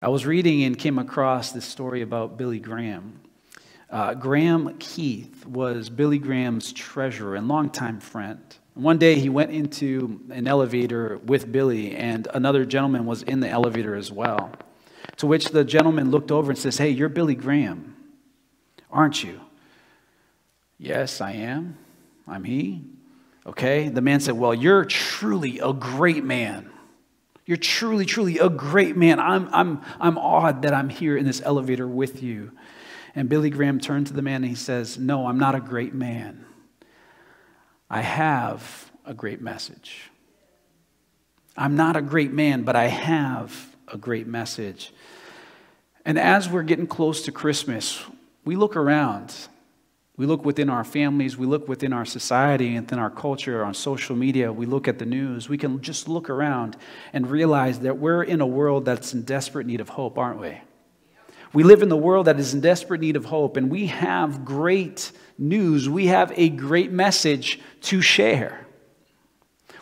I was reading and came across this story about Billy Graham. Uh, Graham Keith was Billy Graham's treasurer and longtime friend. One day he went into an elevator with Billy, and another gentleman was in the elevator as well. To which the gentleman looked over and says, Hey, you're Billy Graham, aren't you? Yes, I am. I'm he. Okay. The man said, Well, you're truly a great man. You're truly, truly a great man. I'm, I'm, I'm awed that I'm here in this elevator with you. And Billy Graham turned to the man and he says, No, I'm not a great man. I have a great message. I'm not a great man, but I have a great message. And as we're getting close to Christmas, we look around. We look within our families, we look within our society, within our culture, on social media, we look at the news. We can just look around and realize that we're in a world that's in desperate need of hope, aren't we? We live in the world that is in desperate need of hope, and we have great news. We have a great message to share.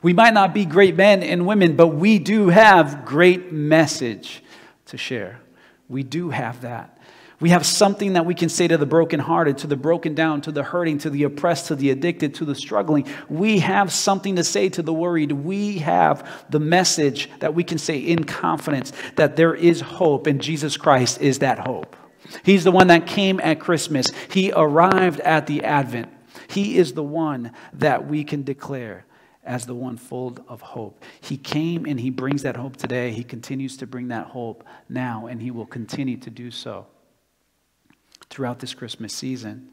We might not be great men and women, but we do have great message to share. We do have that. We have something that we can say to the brokenhearted, to the broken down, to the hurting, to the oppressed, to the addicted, to the struggling. We have something to say to the worried. We have the message that we can say in confidence that there is hope, and Jesus Christ is that hope. He's the one that came at Christmas, He arrived at the Advent. He is the one that we can declare as the one full of hope. He came and He brings that hope today. He continues to bring that hope now, and He will continue to do so throughout this Christmas season.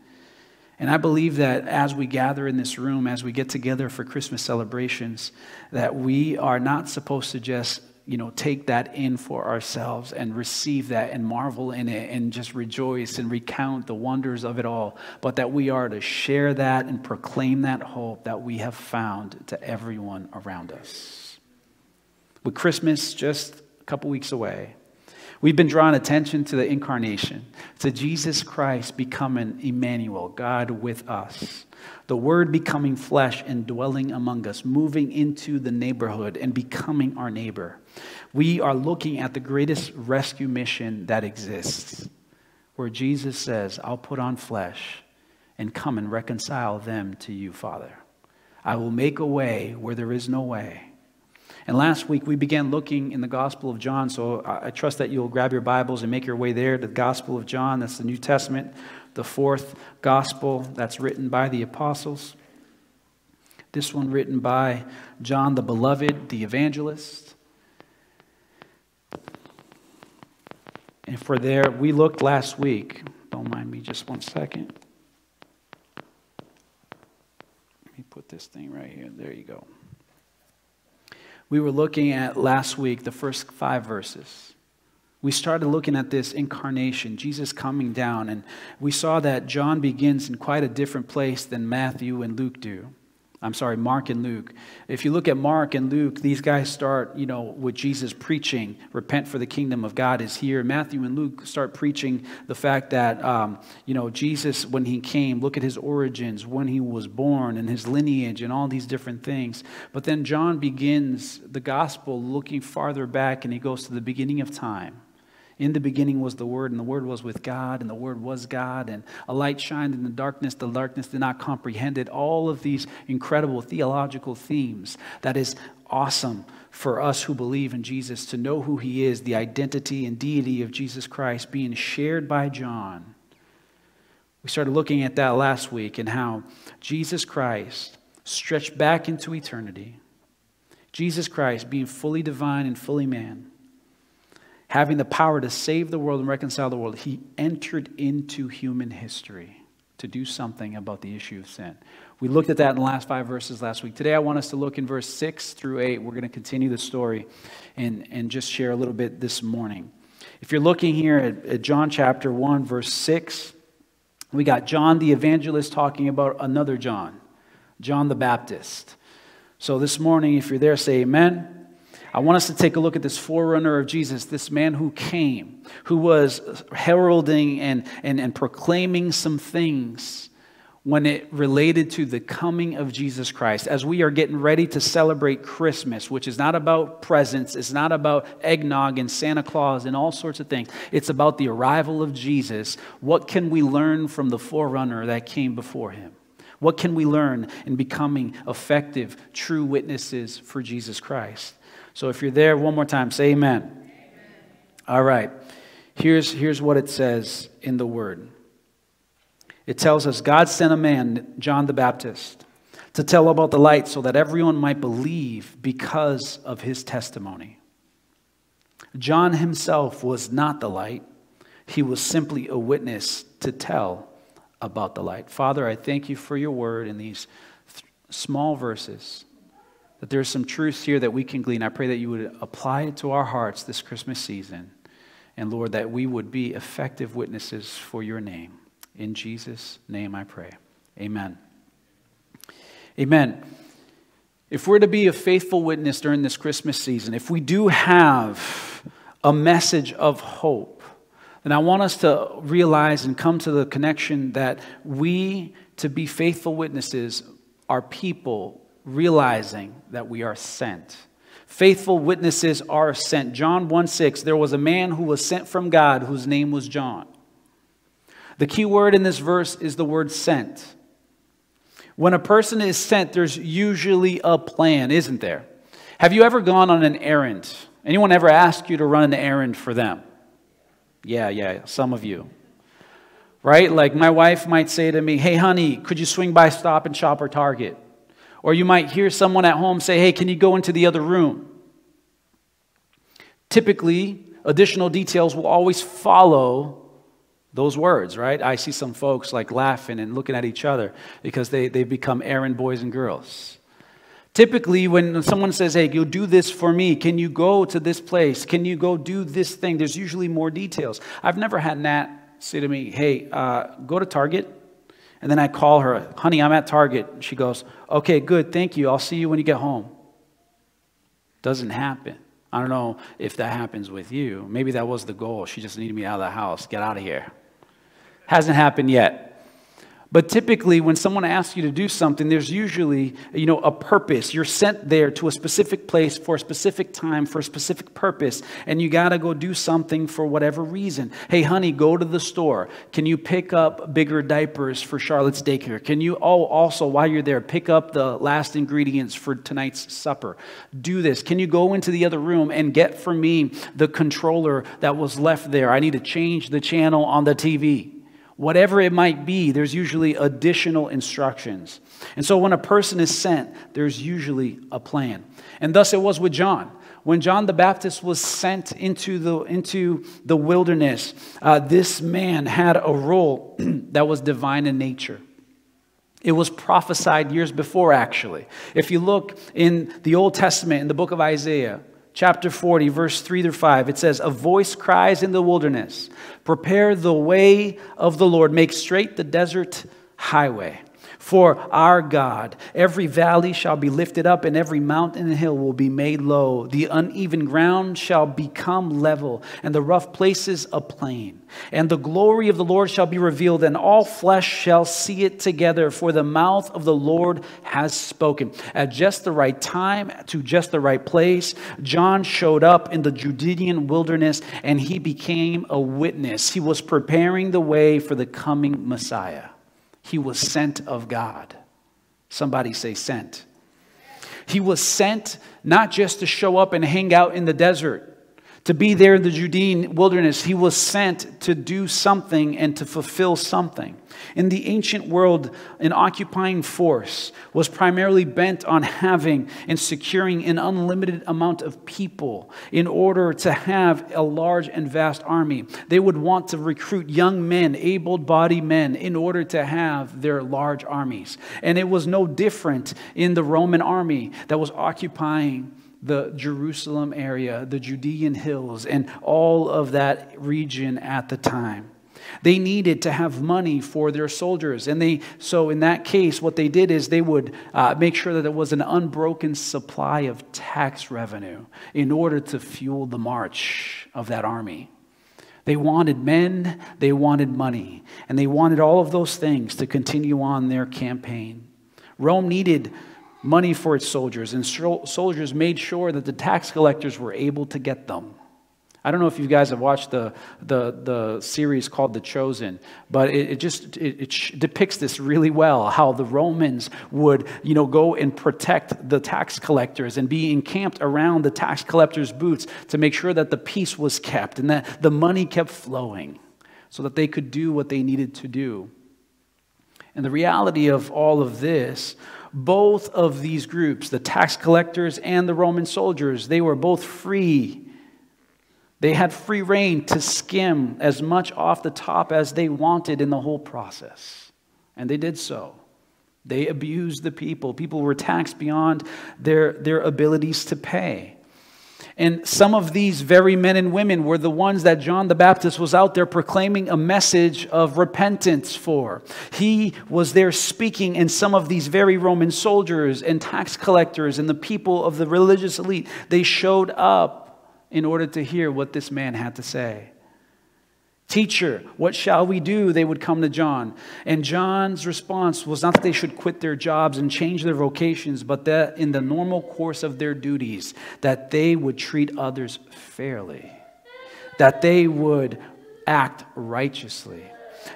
And I believe that as we gather in this room, as we get together for Christmas celebrations, that we are not supposed to just you know, take that in for ourselves and receive that and marvel in it and just rejoice and recount the wonders of it all, but that we are to share that and proclaim that hope that we have found to everyone around us. With Christmas just a couple weeks away, We've been drawing attention to the incarnation, to Jesus Christ becoming Emmanuel, God with us. The Word becoming flesh and dwelling among us, moving into the neighborhood and becoming our neighbor. We are looking at the greatest rescue mission that exists, where Jesus says, I'll put on flesh and come and reconcile them to you, Father. I will make a way where there is no way and last week we began looking in the Gospel of John, so I trust that you'll grab your Bibles and make your way there to the Gospel of John. That's the New Testament, the fourth Gospel that's written by the apostles. This one written by John the Beloved, the evangelist. And for there, we looked last week. Don't mind me just one second. Let me put this thing right here. There you go we were looking at last week, the first five verses. We started looking at this incarnation, Jesus coming down, and we saw that John begins in quite a different place than Matthew and Luke do. I'm sorry, Mark and Luke. If you look at Mark and Luke, these guys start, you know, with Jesus preaching, repent for the kingdom of God is here. Matthew and Luke start preaching the fact that, um, you know, Jesus, when he came, look at his origins, when he was born, and his lineage, and all these different things. But then John begins the gospel looking farther back, and he goes to the beginning of time. In the beginning was the Word, and the Word was with God, and the Word was God, and a light shined in the darkness. The darkness did not comprehend it. All of these incredible theological themes that is awesome for us who believe in Jesus to know who He is, the identity and deity of Jesus Christ being shared by John. We started looking at that last week and how Jesus Christ stretched back into eternity. Jesus Christ being fully divine and fully man having the power to save the world and reconcile the world, he entered into human history to do something about the issue of sin. We looked at that in the last five verses last week. Today, I want us to look in verse 6 through 8. We're going to continue the story and, and just share a little bit this morning. If you're looking here at, at John chapter 1, verse 6, we got John the evangelist talking about another John, John the Baptist. So this morning, if you're there, say amen. I want us to take a look at this forerunner of Jesus, this man who came, who was heralding and, and, and proclaiming some things when it related to the coming of Jesus Christ. As we are getting ready to celebrate Christmas, which is not about presents, it's not about eggnog and Santa Claus and all sorts of things. It's about the arrival of Jesus. What can we learn from the forerunner that came before him? What can we learn in becoming effective, true witnesses for Jesus Christ? So if you're there, one more time, say amen. amen. All right. Here's, here's what it says in the Word it tells us God sent a man, John the Baptist, to tell about the light so that everyone might believe because of his testimony. John himself was not the light, he was simply a witness to tell about the light. Father, I thank you for your word in these th- small verses, that there's some truths here that we can glean. I pray that you would apply it to our hearts this Christmas season. And Lord, that we would be effective witnesses for your name. In Jesus' name I pray. Amen. Amen. If we're to be a faithful witness during this Christmas season, if we do have a message of hope, then I want us to realize and come to the connection that we, to be faithful witnesses, are people realizing that we are sent. Faithful witnesses are sent. John 1 6, there was a man who was sent from God whose name was John. The key word in this verse is the word sent. When a person is sent, there's usually a plan, isn't there? Have you ever gone on an errand? Anyone ever asked you to run an errand for them? Yeah, yeah, some of you. Right? Like my wife might say to me, Hey, honey, could you swing by Stop and Shop or Target? Or you might hear someone at home say, Hey, can you go into the other room? Typically, additional details will always follow those words, right? I see some folks like laughing and looking at each other because they, they've become errand boys and girls. Typically, when someone says, Hey, you'll do this for me, can you go to this place? Can you go do this thing? There's usually more details. I've never had Nat say to me, Hey, uh, go to Target. And then I call her, Honey, I'm at Target. She goes, Okay, good, thank you. I'll see you when you get home. Doesn't happen. I don't know if that happens with you. Maybe that was the goal. She just needed me out of the house. Get out of here. Hasn't happened yet. But typically, when someone asks you to do something, there's usually, you know, a purpose. You're sent there to a specific place for a specific time for a specific purpose, and you got to go do something for whatever reason. Hey, honey, go to the store. Can you pick up bigger diapers for Charlotte's daycare? Can you, oh, also, while you're there, pick up the last ingredients for tonight's supper? Do this. Can you go into the other room and get for me the controller that was left there? I need to change the channel on the TV. Whatever it might be, there's usually additional instructions. And so when a person is sent, there's usually a plan. And thus it was with John. When John the Baptist was sent into the, into the wilderness, uh, this man had a role that was divine in nature. It was prophesied years before, actually. If you look in the Old Testament, in the book of Isaiah, chapter 40, verse 3 through 5, it says, A voice cries in the wilderness, Prepare the way of the Lord, make straight the desert highway. For our God, every valley shall be lifted up, and every mountain and hill will be made low. The uneven ground shall become level, and the rough places a plain. And the glory of the Lord shall be revealed, and all flesh shall see it together, for the mouth of the Lord has spoken. At just the right time, to just the right place, John showed up in the Judean wilderness, and he became a witness. He was preparing the way for the coming Messiah. He was sent of God. Somebody say, sent. He was sent not just to show up and hang out in the desert, to be there in the Judean wilderness. He was sent to do something and to fulfill something. In the ancient world, an occupying force was primarily bent on having and securing an unlimited amount of people in order to have a large and vast army. They would want to recruit young men, able bodied men, in order to have their large armies. And it was no different in the Roman army that was occupying the Jerusalem area, the Judean hills, and all of that region at the time. They needed to have money for their soldiers. And they, so in that case, what they did is they would uh, make sure that there was an unbroken supply of tax revenue in order to fuel the march of that army. They wanted men, they wanted money, and they wanted all of those things to continue on their campaign. Rome needed money for its soldiers, and soldiers made sure that the tax collectors were able to get them. I don't know if you guys have watched the, the, the series called The Chosen, but it, it just it, it depicts this really well how the Romans would you know, go and protect the tax collectors and be encamped around the tax collectors' boots to make sure that the peace was kept and that the money kept flowing so that they could do what they needed to do. And the reality of all of this both of these groups, the tax collectors and the Roman soldiers, they were both free they had free rein to skim as much off the top as they wanted in the whole process. And they did so. They abused the people. People were taxed beyond their, their abilities to pay. And some of these very men and women were the ones that John the Baptist was out there proclaiming a message of repentance for. He was there speaking, and some of these very Roman soldiers and tax collectors and the people of the religious elite, they showed up in order to hear what this man had to say. Teacher, what shall we do? They would come to John. And John's response was not that they should quit their jobs and change their vocations, but that in the normal course of their duties, that they would treat others fairly, that they would act righteously,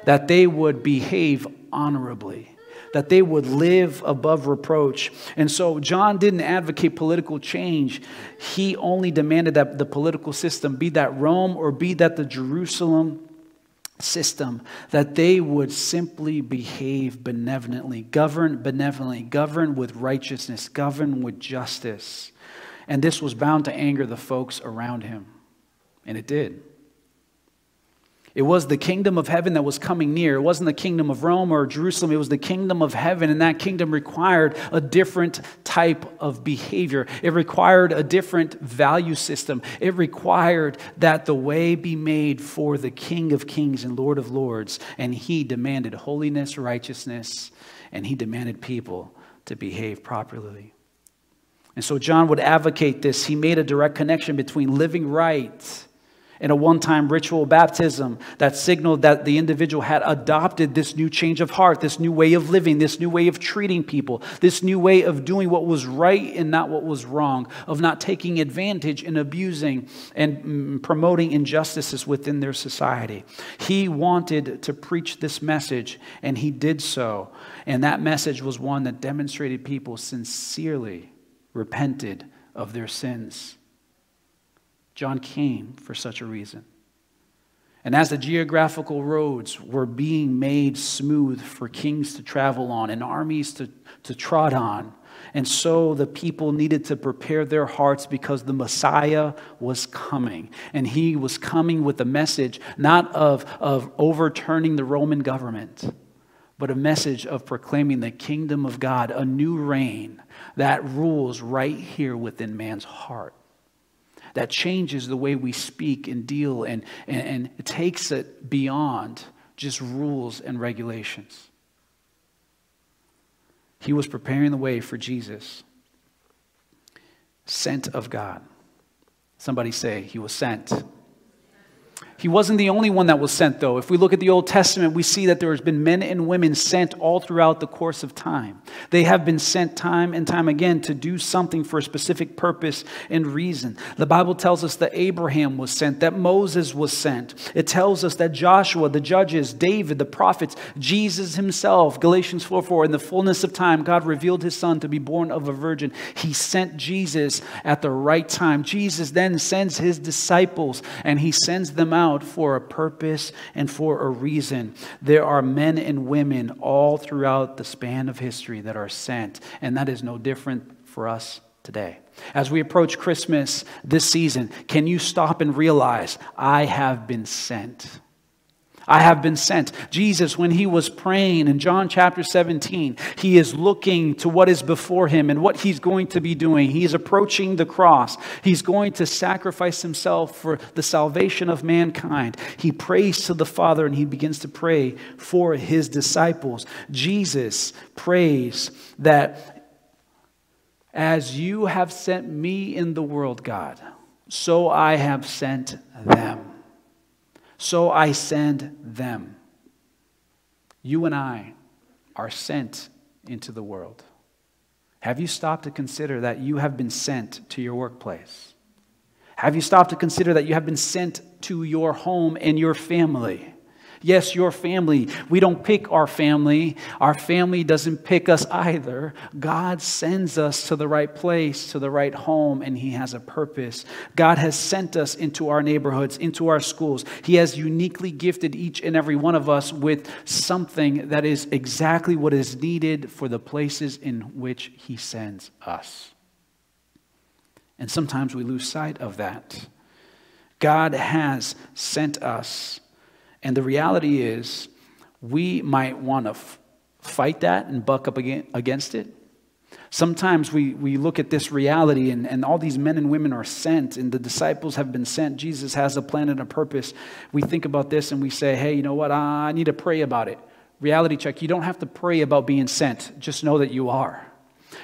that they would behave honorably that they would live above reproach. And so John didn't advocate political change. He only demanded that the political system, be that Rome or be that the Jerusalem system, that they would simply behave benevolently, govern benevolently, govern with righteousness, govern with justice. And this was bound to anger the folks around him. And it did. It was the kingdom of heaven that was coming near. It wasn't the kingdom of Rome or Jerusalem. It was the kingdom of heaven, and that kingdom required a different type of behavior. It required a different value system. It required that the way be made for the King of kings and Lord of lords. And he demanded holiness, righteousness, and he demanded people to behave properly. And so John would advocate this. He made a direct connection between living right in a one time ritual baptism that signaled that the individual had adopted this new change of heart, this new way of living, this new way of treating people, this new way of doing what was right and not what was wrong, of not taking advantage and abusing and mm, promoting injustices within their society. He wanted to preach this message, and he did so. And that message was one that demonstrated people sincerely repented of their sins John came for such a reason. And as the geographical roads were being made smooth for kings to travel on and armies to, to trot on, and so the people needed to prepare their hearts because the Messiah was coming. And he was coming with a message not of, of overturning the Roman government, but a message of proclaiming the kingdom of God, a new reign that rules right here within man's heart that changes the way we speak and deal and, and, and takes it beyond just rules and regulations. He was preparing the way for Jesus, sent of God. Somebody say, He was sent. He wasn't the only one that was sent, though. If we look at the Old Testament, we see that there has been men and women sent all throughout the course of time. They have been sent time and time again to do something for a specific purpose and reason. The Bible tells us that Abraham was sent, that Moses was sent. It tells us that Joshua, the judges, David, the prophets, Jesus himself, Galatians 4 4, in the fullness of time, God revealed his son to be born of a virgin. He sent Jesus at the right time. Jesus then sends his disciples and he sends them out out for a purpose and for a reason. There are men and women all throughout the span of history that are sent, and that is no different for us today. As we approach Christmas this season, can you stop and realize, I have been sent? I have been sent. Jesus, when he was praying in John chapter 17, he is looking to what is before him and what he's going to be doing. He is approaching the cross. He's going to sacrifice himself for the salvation of mankind. He prays to the Father and he begins to pray for his disciples. Jesus prays that as you have sent me in the world, God, so I have sent them. So I send them. You and I are sent into the world. Have you stopped to consider that you have been sent to your workplace? Have you stopped to consider that you have been sent to your home and your family? Yes, your family. We don't pick our family. Our family doesn't pick us either. God sends us to the right place, to the right home, and He has a purpose. God has sent us into our neighborhoods, into our schools. He has uniquely gifted each and every one of us with something that is exactly what is needed for the places in which He sends us. And sometimes we lose sight of that. God has sent us and the reality is, we might want to fight that and buck up against it. Sometimes we, we look at this reality, and, and all these men and women are sent, and the disciples have been sent. Jesus has a plan and a purpose. We think about this and we say, hey, you know what? I need to pray about it. Reality check. You don't have to pray about being sent, just know that you are.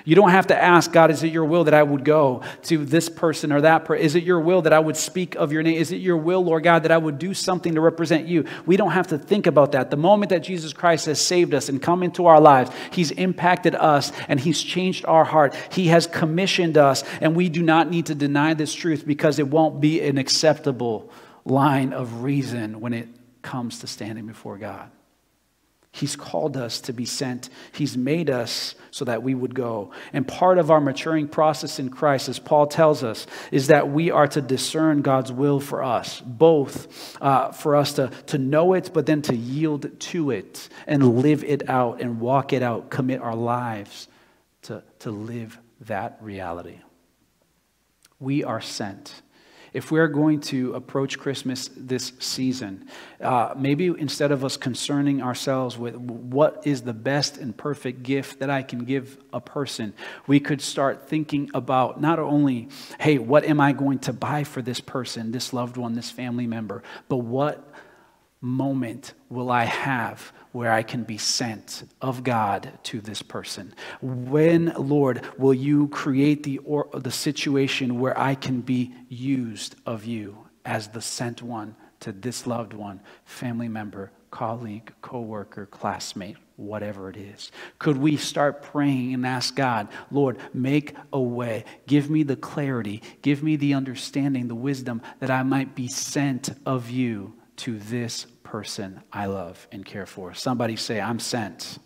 You don't have to ask, God, is it your will that I would go to this person or that person? Is it your will that I would speak of your name? Is it your will, Lord God, that I would do something to represent you? We don't have to think about that. The moment that Jesus Christ has saved us and come into our lives, He's impacted us and He's changed our heart. He has commissioned us, and we do not need to deny this truth because it won't be an acceptable line of reason when it comes to standing before God. He's called us to be sent. He's made us so that we would go. And part of our maturing process in Christ, as Paul tells us, is that we are to discern God's will for us, both uh, for us to, to know it, but then to yield to it and live it out and walk it out, commit our lives to, to live that reality. We are sent if we're going to approach Christmas this season, uh, maybe instead of us concerning ourselves with what is the best and perfect gift that I can give a person, we could start thinking about not only, hey, what am I going to buy for this person, this loved one, this family member, but what moment will I have where I can be sent of God to this person? When, Lord, will you create the, or, the situation where I can be used of you as the sent one to this loved one, family member, colleague, coworker, classmate, whatever it is? Could we start praying and ask God, Lord, make a way. Give me the clarity, give me the understanding, the wisdom that I might be sent of you to this person I love and care for. Somebody say, I'm sent.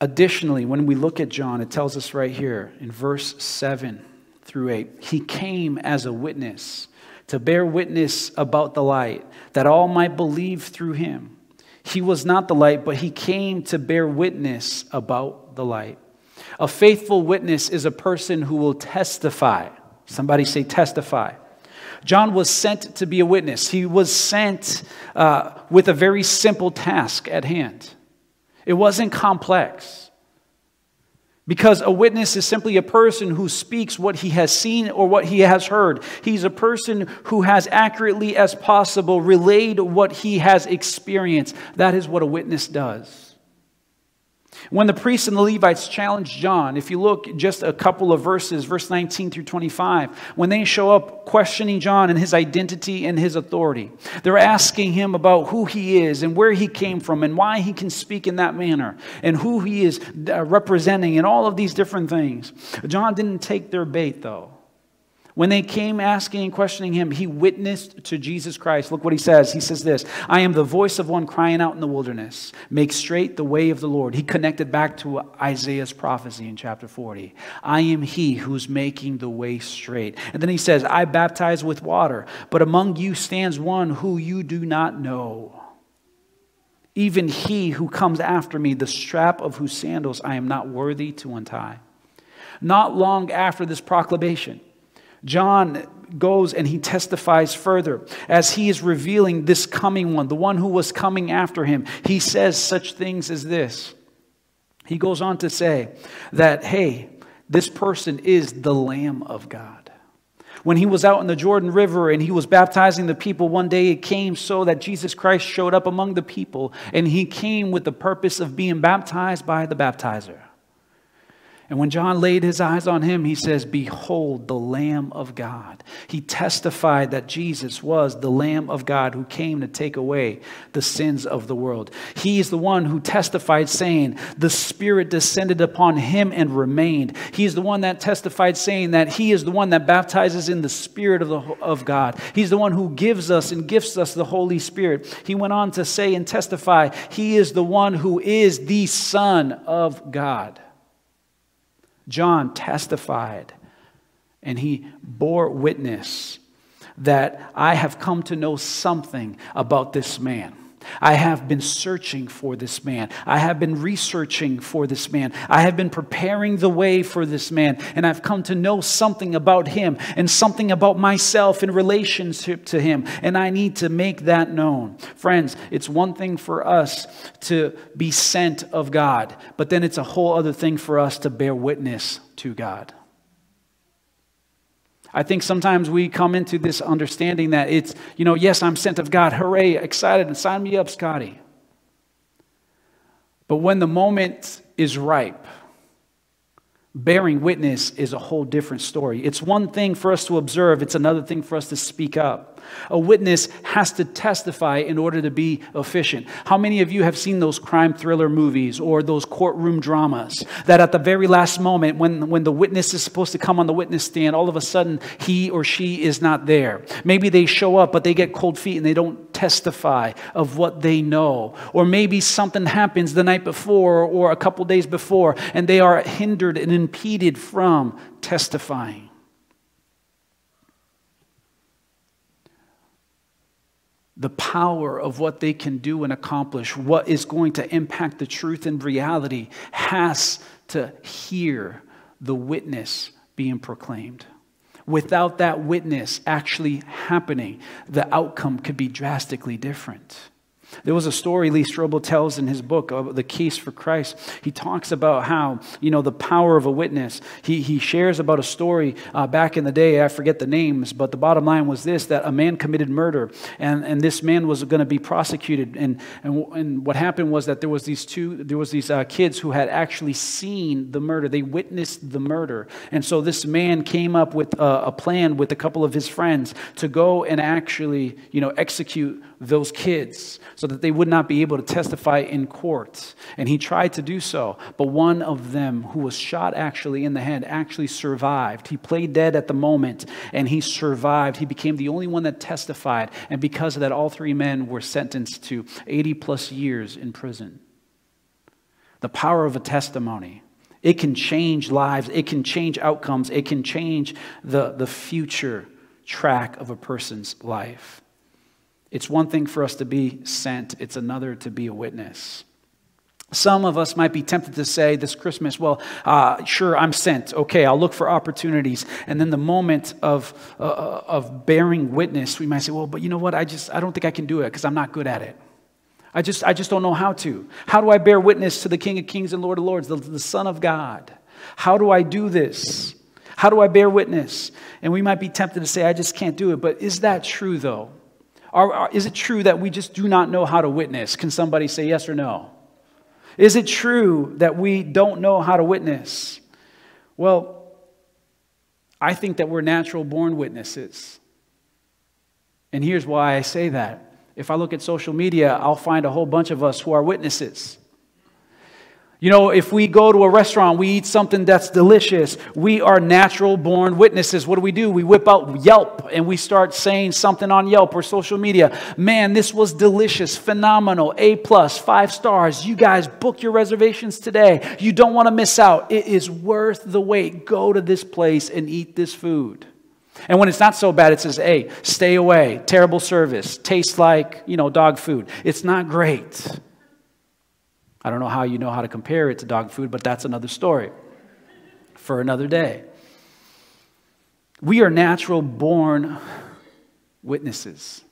Additionally, when we look at John, it tells us right here in verse 7 through 8 He came as a witness to bear witness about the light, that all might believe through him. He was not the light, but he came to bear witness about the light. A faithful witness is a person who will testify. Somebody say, testify. John was sent to be a witness. He was sent uh, with a very simple task at hand. It wasn't complex. Because a witness is simply a person who speaks what he has seen or what he has heard. He's a person who has accurately as possible relayed what he has experienced. That is what a witness does. When the priests and the Levites challenge John, if you look just a couple of verses, verse 19 through 25, when they show up questioning John and his identity and his authority, they're asking him about who he is and where he came from and why he can speak in that manner and who he is uh, representing and all of these different things. John didn't take their bait, though. When they came asking and questioning him, he witnessed to Jesus Christ. Look what he says. He says this I am the voice of one crying out in the wilderness, make straight the way of the Lord. He connected back to Isaiah's prophecy in chapter 40. I am he who's making the way straight. And then he says, I baptize with water, but among you stands one who you do not know. Even he who comes after me, the strap of whose sandals I am not worthy to untie. Not long after this proclamation, John goes and he testifies further as he is revealing this coming one, the one who was coming after him. He says such things as this. He goes on to say that, hey, this person is the Lamb of God. When he was out in the Jordan River and he was baptizing the people, one day it came so that Jesus Christ showed up among the people and he came with the purpose of being baptized by the baptizer. And when John laid his eyes on him, he says, Behold, the Lamb of God. He testified that Jesus was the Lamb of God who came to take away the sins of the world. He is the one who testified, saying, The Spirit descended upon him and remained. He is the one that testified, saying that he is the one that baptizes in the Spirit of, the, of God. He's the one who gives us and gifts us the Holy Spirit. He went on to say and testify, He is the one who is the Son of God. John testified and he bore witness that I have come to know something about this man. I have been searching for this man. I have been researching for this man. I have been preparing the way for this man. And I've come to know something about him and something about myself in relationship to him. And I need to make that known. Friends, it's one thing for us to be sent of God, but then it's a whole other thing for us to bear witness to God. I think sometimes we come into this understanding that it's, you know, yes, I'm sent of God. Hooray, excited, and sign me up, Scotty. But when the moment is ripe, bearing witness is a whole different story. It's one thing for us to observe, it's another thing for us to speak up. A witness has to testify in order to be efficient. How many of you have seen those crime thriller movies or those courtroom dramas that at the very last moment, when, when the witness is supposed to come on the witness stand, all of a sudden he or she is not there? Maybe they show up, but they get cold feet and they don't testify of what they know. Or maybe something happens the night before or a couple days before and they are hindered and impeded from testifying. The power of what they can do and accomplish, what is going to impact the truth and reality, has to hear the witness being proclaimed. Without that witness actually happening, the outcome could be drastically different. There was a story Lee Strobel tells in his book, The Case for Christ. He talks about how, you know, the power of a witness. He, he shares about a story uh, back in the day, I forget the names, but the bottom line was this that a man committed murder, and, and this man was going to be prosecuted. And, and, and what happened was that there was these two, there was these uh, kids who had actually seen the murder. They witnessed the murder. And so this man came up with a, a plan with a couple of his friends to go and actually, you know, execute those kids so that they would not be able to testify in court. And he tried to do so, but one of them, who was shot actually in the head, actually survived. He played dead at the moment and he survived. He became the only one that testified. And because of that, all three men were sentenced to 80 plus years in prison. The power of a testimony. It can change lives, it can change outcomes, it can change the, the future track of a person's life. It's one thing for us to be sent, it's another to be a witness. Some of us might be tempted to say this Christmas, well, uh, sure, I'm sent. Okay, I'll look for opportunities. And then the moment of, uh, of bearing witness, we might say, well, but you know what? I just, I don't think I can do it because I'm not good at it. I just, I just don't know how to. How do I bear witness to the King of Kings and Lord of Lords, the, the Son of God? How do I do this? How do I bear witness? And we might be tempted to say, I just can't do it. But is that true, though? Are, are, is it true that we just do not know how to witness? Can somebody say yes or no? Is it true that we don't know how to witness? Well, I think that we're natural born witnesses. And here's why I say that. If I look at social media, I'll find a whole bunch of us who are witnesses. You know, if we go to a restaurant, we eat something that's delicious, we are natural born witnesses. What do we do? We whip out Yelp and we start saying something on Yelp or social media. Man, this was delicious, phenomenal, A plus, five stars. You guys book your reservations today. You don't want to miss out. It is worth the wait. Go to this place and eat this food. And when it's not so bad, it says, hey, stay away, terrible service, tastes like, you know, dog food. It's not great. I don't know how you know how to compare it to dog food, but that's another story for another day. We are natural born witnesses.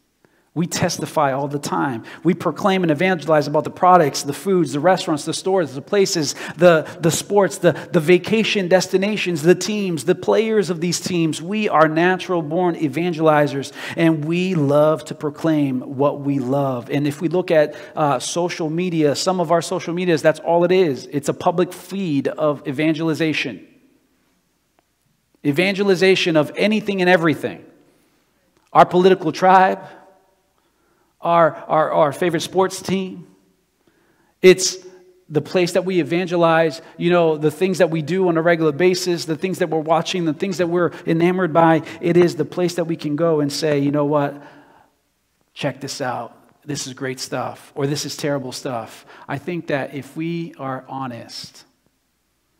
We testify all the time. We proclaim and evangelize about the products, the foods, the restaurants, the stores, the places, the, the sports, the, the vacation destinations, the teams, the players of these teams. We are natural born evangelizers, and we love to proclaim what we love. And if we look at uh, social media, some of our social medias, that's all it is it's a public feed of evangelization. Evangelization of anything and everything. Our political tribe our, our, our favorite sports team. It's the place that we evangelize, you know, the things that we do on a regular basis, the things that we're watching, the things that we're enamored by. It is the place that we can go and say, you know what? Check this out. This is great stuff, or this is terrible stuff. I think that if we are honest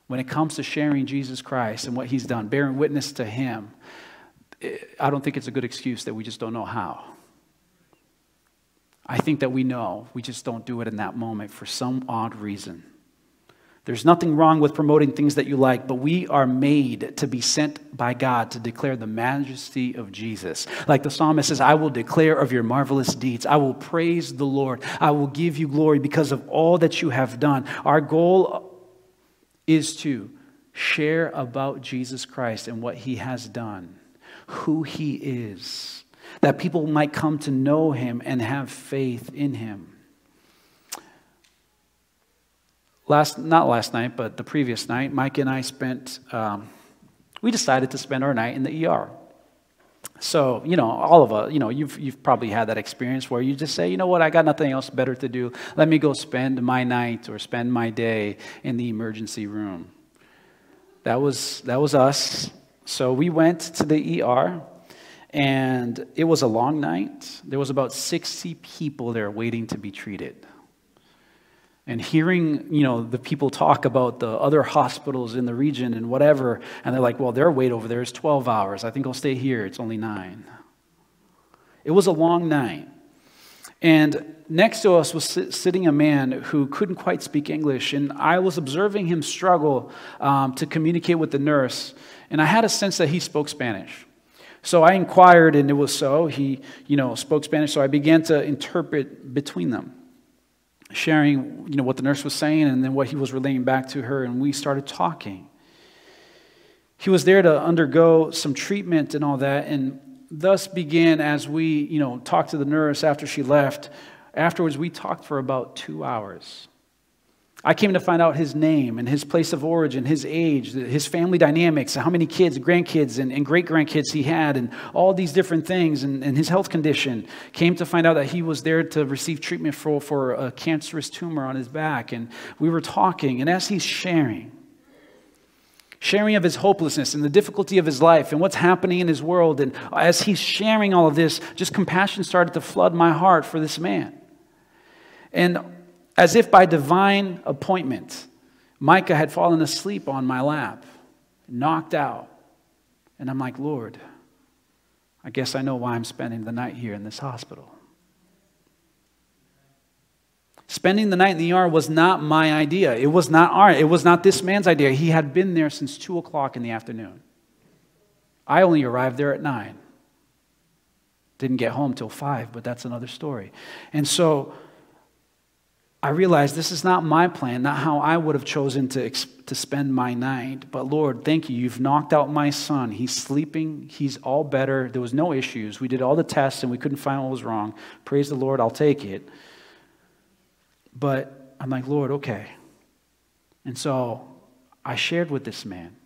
when it comes to sharing Jesus Christ and what he's done, bearing witness to him, I don't think it's a good excuse that we just don't know how. I think that we know. We just don't do it in that moment for some odd reason. There's nothing wrong with promoting things that you like, but we are made to be sent by God to declare the majesty of Jesus. Like the psalmist says, I will declare of your marvelous deeds. I will praise the Lord. I will give you glory because of all that you have done. Our goal is to share about Jesus Christ and what he has done, who he is that people might come to know him and have faith in him. Last, not last night, but the previous night, Micah and I spent, um, we decided to spend our night in the ER. So, you know, all of us, you know, you've, you've probably had that experience where you just say, you know what, I got nothing else better to do. Let me go spend my night or spend my day in the emergency room. That was, that was us. So we went to the ER. And it was a long night. There was about 60 people there waiting to be treated. And hearing, you know, the people talk about the other hospitals in the region and whatever, and they're like, well, their wait over there is 12 hours. I think I'll stay here. It's only nine. It was a long night. And next to us was sitting a man who couldn't quite speak English, and I was observing him struggle um, to communicate with the nurse, and I had a sense that he spoke Spanish. So I inquired, and it was so. He, you know, spoke Spanish, so I began to interpret between them, sharing, you know, what the nurse was saying and then what he was relaying back to her, and we started talking. He was there to undergo some treatment and all that, and thus began as we, you know, talked to the nurse after she left. Afterwards, we talked for about two hours. I came to find out his name and his place of origin, his age, his family dynamics, how many kids, grandkids, and, and great grandkids he had, and all these different things, and, and, his health condition. Came to find out that he was there to receive treatment for, for a cancerous tumor on his back. And we were talking, and as he's sharing, sharing of his hopelessness and the difficulty of his life and what's happening in his world, and as he's sharing all of this, just compassion started to flood my heart for this man. And as if by divine appointment, Micah had fallen asleep on my lap, knocked out. And I'm like, Lord, I guess I know why I'm spending the night here in this hospital. Spending the night in the ER was not my idea. It was not our, it was not this man's idea. He had been there since two o'clock in the afternoon. I only arrived there at nine. Didn't get home till five, but that's another story. And so I realized this is not my plan, not how I would have chosen to, to spend my night. But Lord, thank you. You've knocked out my son. He's sleeping. He's all better. There was no issues. We did all the tests and we couldn't find what was wrong. Praise the Lord. I'll take it. But I'm like, Lord, okay. And so I shared with this man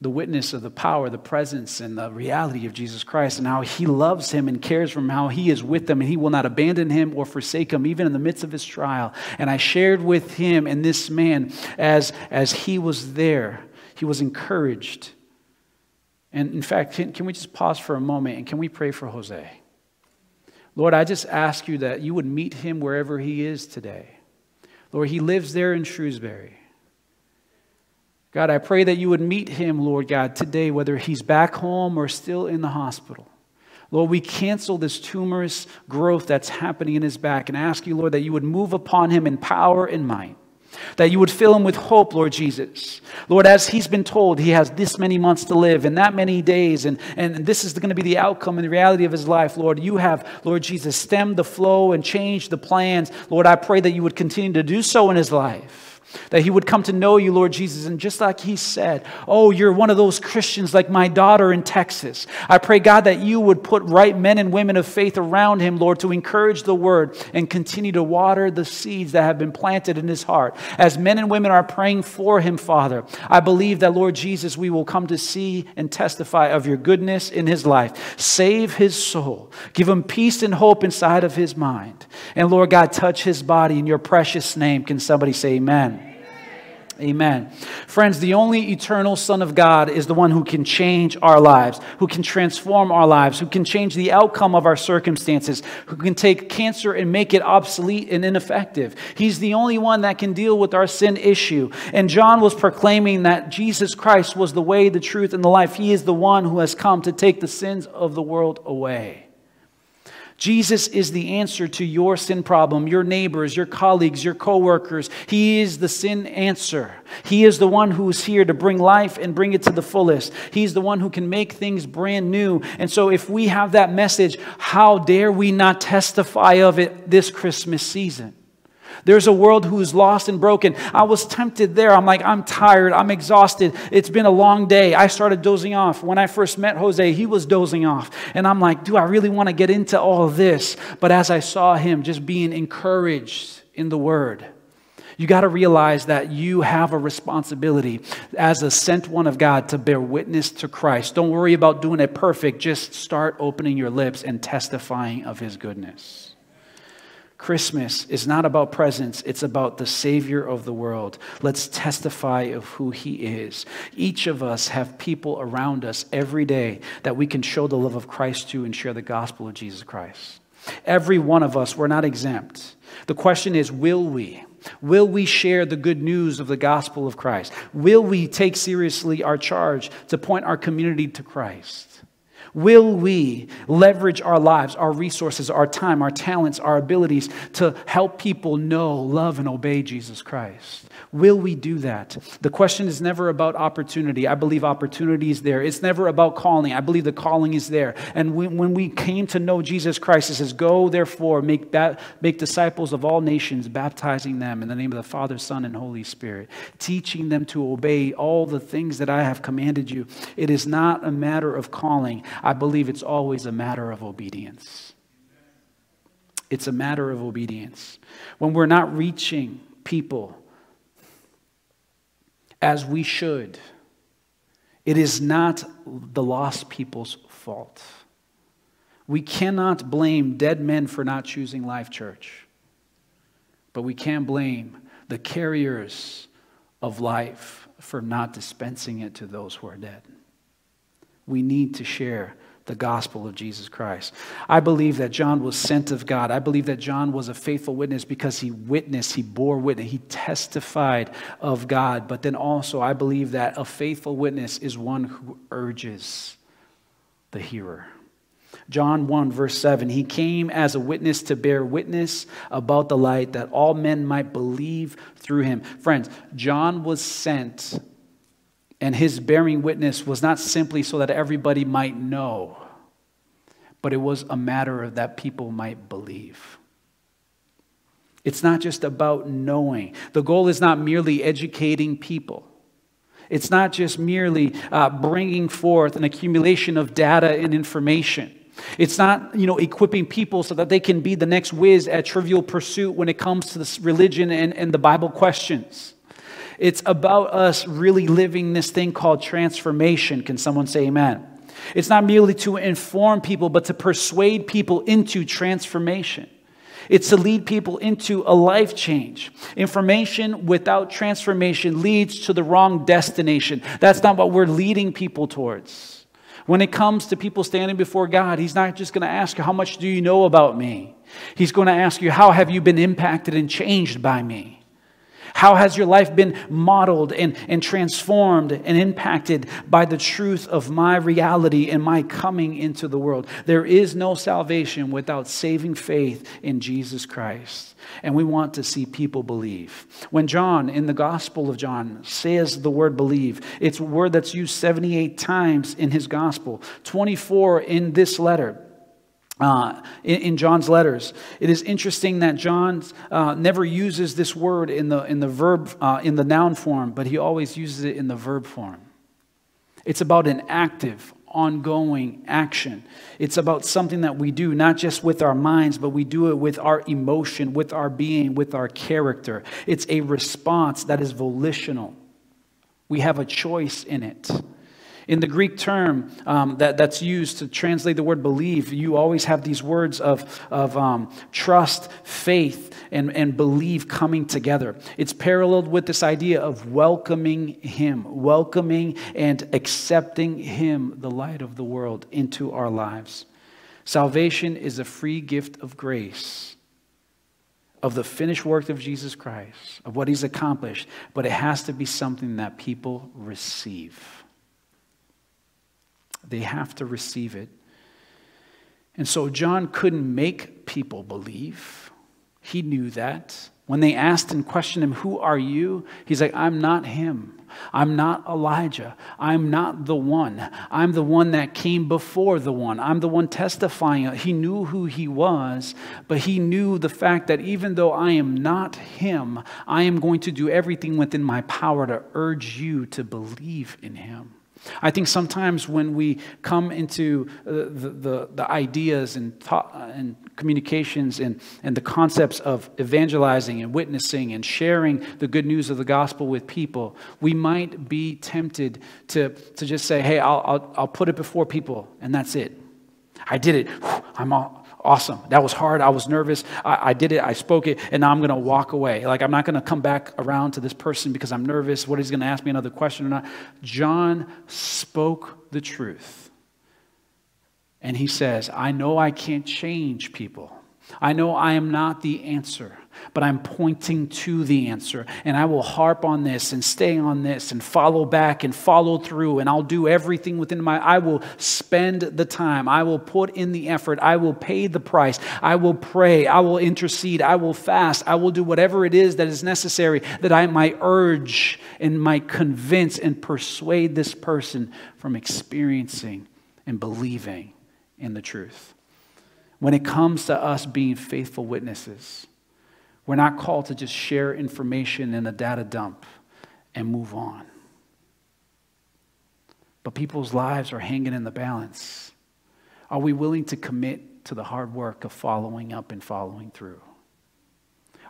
the witness of the power, the presence, and the reality of Jesus Christ, and how he loves him and cares for him, how he is with them, and he will not abandon him or forsake him, even in the midst of his trial. And I shared with him and this man as, as he was there, he was encouraged. And in fact, can, can we just pause for a moment and can we pray for Jose? Lord, I just ask you that you would meet him wherever he is today. Lord, he lives there in Shrewsbury. God, I pray that you would meet him, Lord God, today, whether he's back home or still in the hospital. Lord, we cancel this tumorous growth that's happening in his back and ask you, Lord, that you would move upon him in power and might. That you would fill him with hope, Lord Jesus. Lord, as he's been told he has this many months to live and that many days, and, and this is going to be the outcome and the reality of his life, Lord, you have, Lord Jesus, stemmed the flow and changed the plans. Lord, I pray that you would continue to do so in his life. That he would come to know you, Lord Jesus. And just like he said, Oh, you're one of those Christians like my daughter in Texas. I pray, God, that you would put right men and women of faith around him, Lord, to encourage the word and continue to water the seeds that have been planted in his heart. As men and women are praying for him, Father, I believe that, Lord Jesus, we will come to see and testify of your goodness in his life. Save his soul, give him peace and hope inside of his mind. And Lord God, touch his body in your precious name. Can somebody say amen? Amen. Friends, the only eternal Son of God is the one who can change our lives, who can transform our lives, who can change the outcome of our circumstances, who can take cancer and make it obsolete and ineffective. He's the only one that can deal with our sin issue. And John was proclaiming that Jesus Christ was the way, the truth, and the life. He is the one who has come to take the sins of the world away. Jesus is the answer to your sin problem, your neighbors, your colleagues, your coworkers. He is the sin answer. He is the one who is here to bring life and bring it to the fullest. He's the one who can make things brand new. And so, if we have that message, how dare we not testify of it this Christmas season? There's a world who's lost and broken. I was tempted there. I'm like, I'm tired. I'm exhausted. It's been a long day. I started dozing off. When I first met Jose, he was dozing off. And I'm like, do I really want to get into all this? But as I saw him just being encouraged in the word, you got to realize that you have a responsibility as a sent one of God to bear witness to Christ. Don't worry about doing it perfect. Just start opening your lips and testifying of his goodness. Christmas is not about presents, it's about the Savior of the world. Let's testify of who He is. Each of us have people around us every day that we can show the love of Christ to and share the gospel of Jesus Christ. Every one of us, we're not exempt. The question is will we? Will we share the good news of the gospel of Christ? Will we take seriously our charge to point our community to Christ? Will we leverage our lives, our resources, our time, our talents, our abilities to help people know, love, and obey Jesus Christ? Will we do that? The question is never about opportunity. I believe opportunity is there. It's never about calling. I believe the calling is there. And when we came to know Jesus Christ, it says, Go therefore, make, make disciples of all nations, baptizing them in the name of the Father, Son, and Holy Spirit, teaching them to obey all the things that I have commanded you. It is not a matter of calling. I believe it's always a matter of obedience. It's a matter of obedience. When we're not reaching people as we should, it is not the lost people's fault. We cannot blame dead men for not choosing Life Church, but we can blame the carriers of life for not dispensing it to those who are dead. We need to share the gospel of Jesus Christ. I believe that John was sent of God. I believe that John was a faithful witness because he witnessed, he bore witness, he testified of God. But then also, I believe that a faithful witness is one who urges the hearer. John 1, verse 7 He came as a witness to bear witness about the light that all men might believe through him. Friends, John was sent and his bearing witness was not simply so that everybody might know, but it was a matter of that people might believe. It's not just about knowing. The goal is not merely educating people. It's not just merely uh, bringing forth an accumulation of data and information. It's not, you know, equipping people so that they can be the next whiz at trivial pursuit when it comes to this religion and, and the Bible questions. It's about us really living this thing called transformation. Can someone say amen? It's not merely to inform people, but to persuade people into transformation. It's to lead people into a life change. Information without transformation leads to the wrong destination. That's not what we're leading people towards. When it comes to people standing before God, He's not just going to ask you, How much do you know about me? He's going to ask you, How have you been impacted and changed by me? How has your life been modeled and, and transformed and impacted by the truth of my reality and my coming into the world? There is no salvation without saving faith in Jesus Christ. And we want to see people believe. When John, in the Gospel of John, says the word believe, it's a word that's used 78 times in his Gospel, 24 in this letter. Uh, in, in, John's letters, it is interesting that John uh, never uses this word in the, in the verb, uh, in the noun form, but he always uses it in the verb form. It's about an active, ongoing action. It's about something that we do, not just with our minds, but we do it with our emotion, with our being, with our character. It's a response that is volitional. We have a choice in it. In the Greek term um, that, that's used to translate the word believe, you always have these words of, of um, trust, faith, and, and believe coming together. It's paralleled with this idea of welcoming Him, welcoming and accepting Him, the light of the world, into our lives. Salvation is a free gift of grace of the finished work of Jesus Christ, of what he's accomplished, but it has to be something that people receive. They have to receive it. And so John couldn't make people believe. He knew that. When they asked and questioned him, Who are you? He's like, I'm not him. I'm not Elijah. I'm not the one. I'm the one that came before the one. I'm the one testifying. He knew who he was, but he knew the fact that even though I am not him, I am going to do everything within my power to urge you to believe in him. I think sometimes when we come into uh, the, the, the ideas and, ta- and communications and, and the concepts of evangelizing and witnessing and sharing the good news of the gospel with people, we might be tempted to, to just say, hey, I'll, I'll, I'll put it before people, and that's it. I did it. I'm all, awesome. That was hard. I was nervous. I, I did it. I spoke it. And now I'm going to walk away. Like, I'm not going to come back around to this person because I'm nervous. What he's going to ask me another question or not. John spoke the truth. And he says, I know I can't change people. I know I am not the answer but I'm pointing to the answer. And I will harp on this and stay on this and follow back and follow through. And I'll do everything within my, I will spend the time. I will put in the effort. I will pay the price. I will pray. I will intercede. I will fast. I will do whatever it is that is necessary that I might urge and might convince and persuade this person from experiencing and believing in the truth. When it comes to us being faithful witnesses, we're not called to just share information in a data dump and move on. But people's lives are hanging in the balance. Are we willing to commit to the hard work of following up and following through?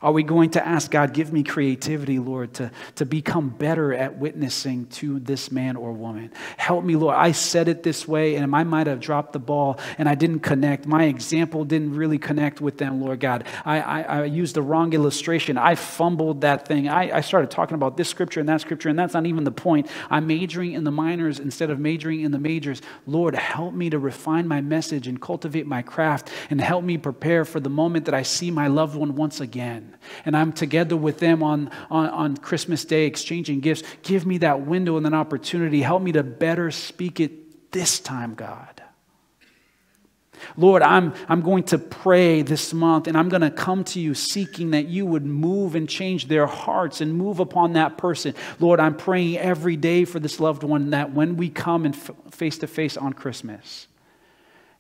Are we going to ask God, give me creativity, Lord, to, to become better at witnessing to this man or woman? Help me, Lord. I said it this way, and I might have dropped the ball and I didn't connect. My example didn't really connect with them, Lord God. I, I, I used the wrong illustration. I fumbled that thing. I, I started talking about this scripture and that scripture, and that's not even the point. I'm majoring in the minors instead of majoring in the majors. Lord, help me to refine my message and cultivate my craft, and help me prepare for the moment that I see my loved one once again and I'm together with them on, on, on Christmas Day exchanging gifts, give me that window and an opportunity. Help me to better speak it this time, God. Lord, I'm, I'm going to pray this month and I'm going to come to you seeking that you would move and change their hearts and move upon that person. Lord, I'm praying every day for this loved one that when we come and face to face on Christmas,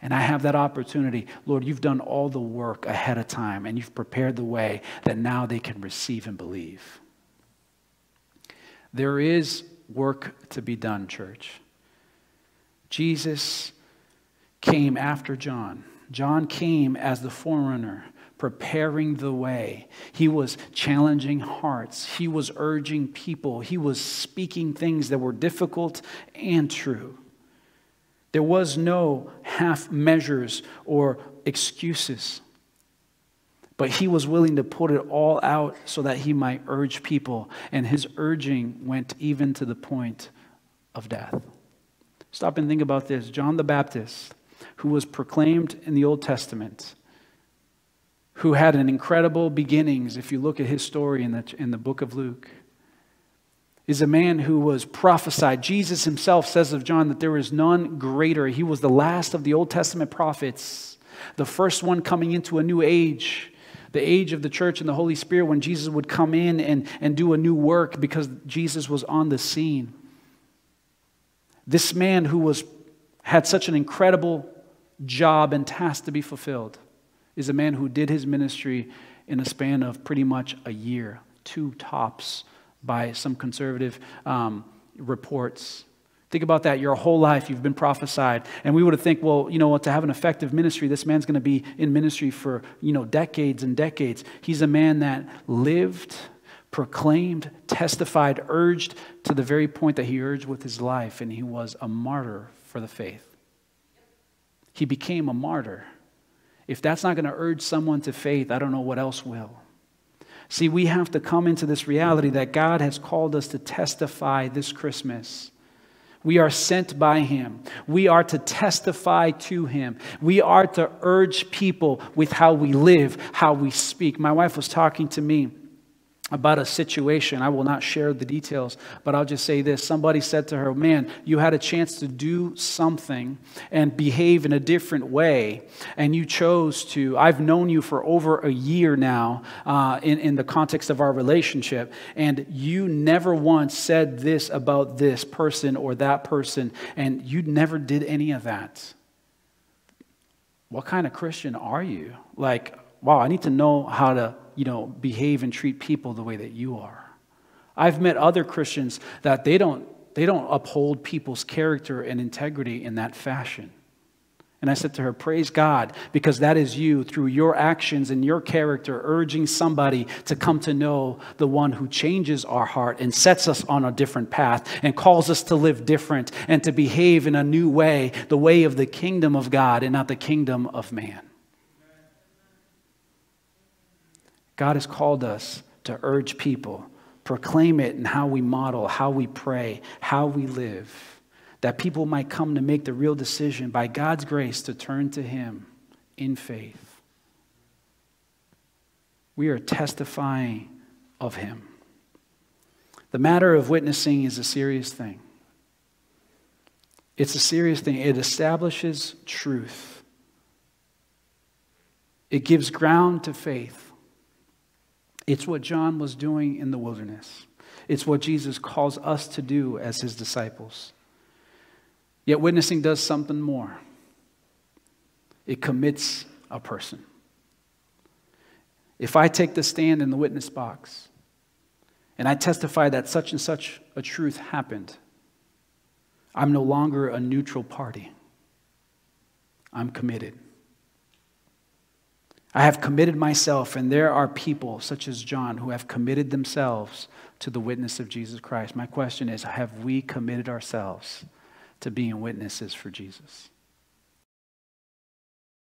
and I have that opportunity. Lord, you've done all the work ahead of time and you've prepared the way that now they can receive and believe. There is work to be done, church. Jesus came after John. John came as the forerunner, preparing the way. He was challenging hearts. He was urging people. He was speaking things that were difficult and true. There was no half measures or excuses. But he was willing to put it all out so that he might urge people. And his urging went even to the point of death. Stop and think about this. John the Baptist, who was proclaimed in the Old Testament, who had an incredible beginnings, if you look at his story in the, in the book of Luke, is a man who was prophesied. Jesus himself says of John that there is none greater. He was the last of the Old Testament prophets, the first one coming into a new age, the age of the church and the Holy Spirit, when Jesus would come in and, and do a new work because Jesus was on the scene. This man who was, had such an incredible job and task to be fulfilled is a man who did his ministry in a span of pretty much a year, two tops by some conservative um, reports. Think about that. Your whole life, you've been prophesied. And we would have think, well, you know what, to have an effective ministry, this man's going to be in ministry for, you know, decades and decades. He's a man that lived, proclaimed, testified, urged to the very point that he urged with his life, and he was a martyr for the faith. He became a martyr. If that's not going to urge someone to faith, I don't know what else will. See, we have to come into this reality that God has called us to testify this Christmas. We are sent by Him. We are to testify to Him. We are to urge people with how we live, how we speak. My wife was talking to me about a situation. I will not share the details, but I'll just say this. Somebody said to her, Man, you had a chance to do something and behave in a different way, and you chose to. I've known you for over a year now uh, in, in the context of our relationship, and you never once said this about this person or that person, and you never did any of that. What kind of Christian are you? Like, wow, I need to know how to you know, behave and treat people the way that you are. I've met other Christians that they don't, they don't uphold people's character and integrity in that fashion. And I said to her, Praise God, because that is you through your actions and your character urging somebody to come to know the one who changes our heart and sets us on a different path and calls us to live different and to behave in a new way, the way of the kingdom of God and not the kingdom of man. God has called us to urge people, proclaim it in how we model, how we pray, how we live, that people might come to make the real decision by God's grace to turn to Him in faith. We are testifying of Him. The matter of witnessing is a serious thing. It's a serious thing. It establishes truth, it gives ground to faith. It's what John was doing in the wilderness. It's what Jesus calls us to do as his disciples. Yet witnessing does something more it commits a person. If I take the stand in the witness box and I testify that such and such a truth happened, I'm no longer a neutral party. I'm committed. I have committed myself, and there are people such as John who have committed themselves to the witness of Jesus Christ. My question is have we committed ourselves to being witnesses for Jesus?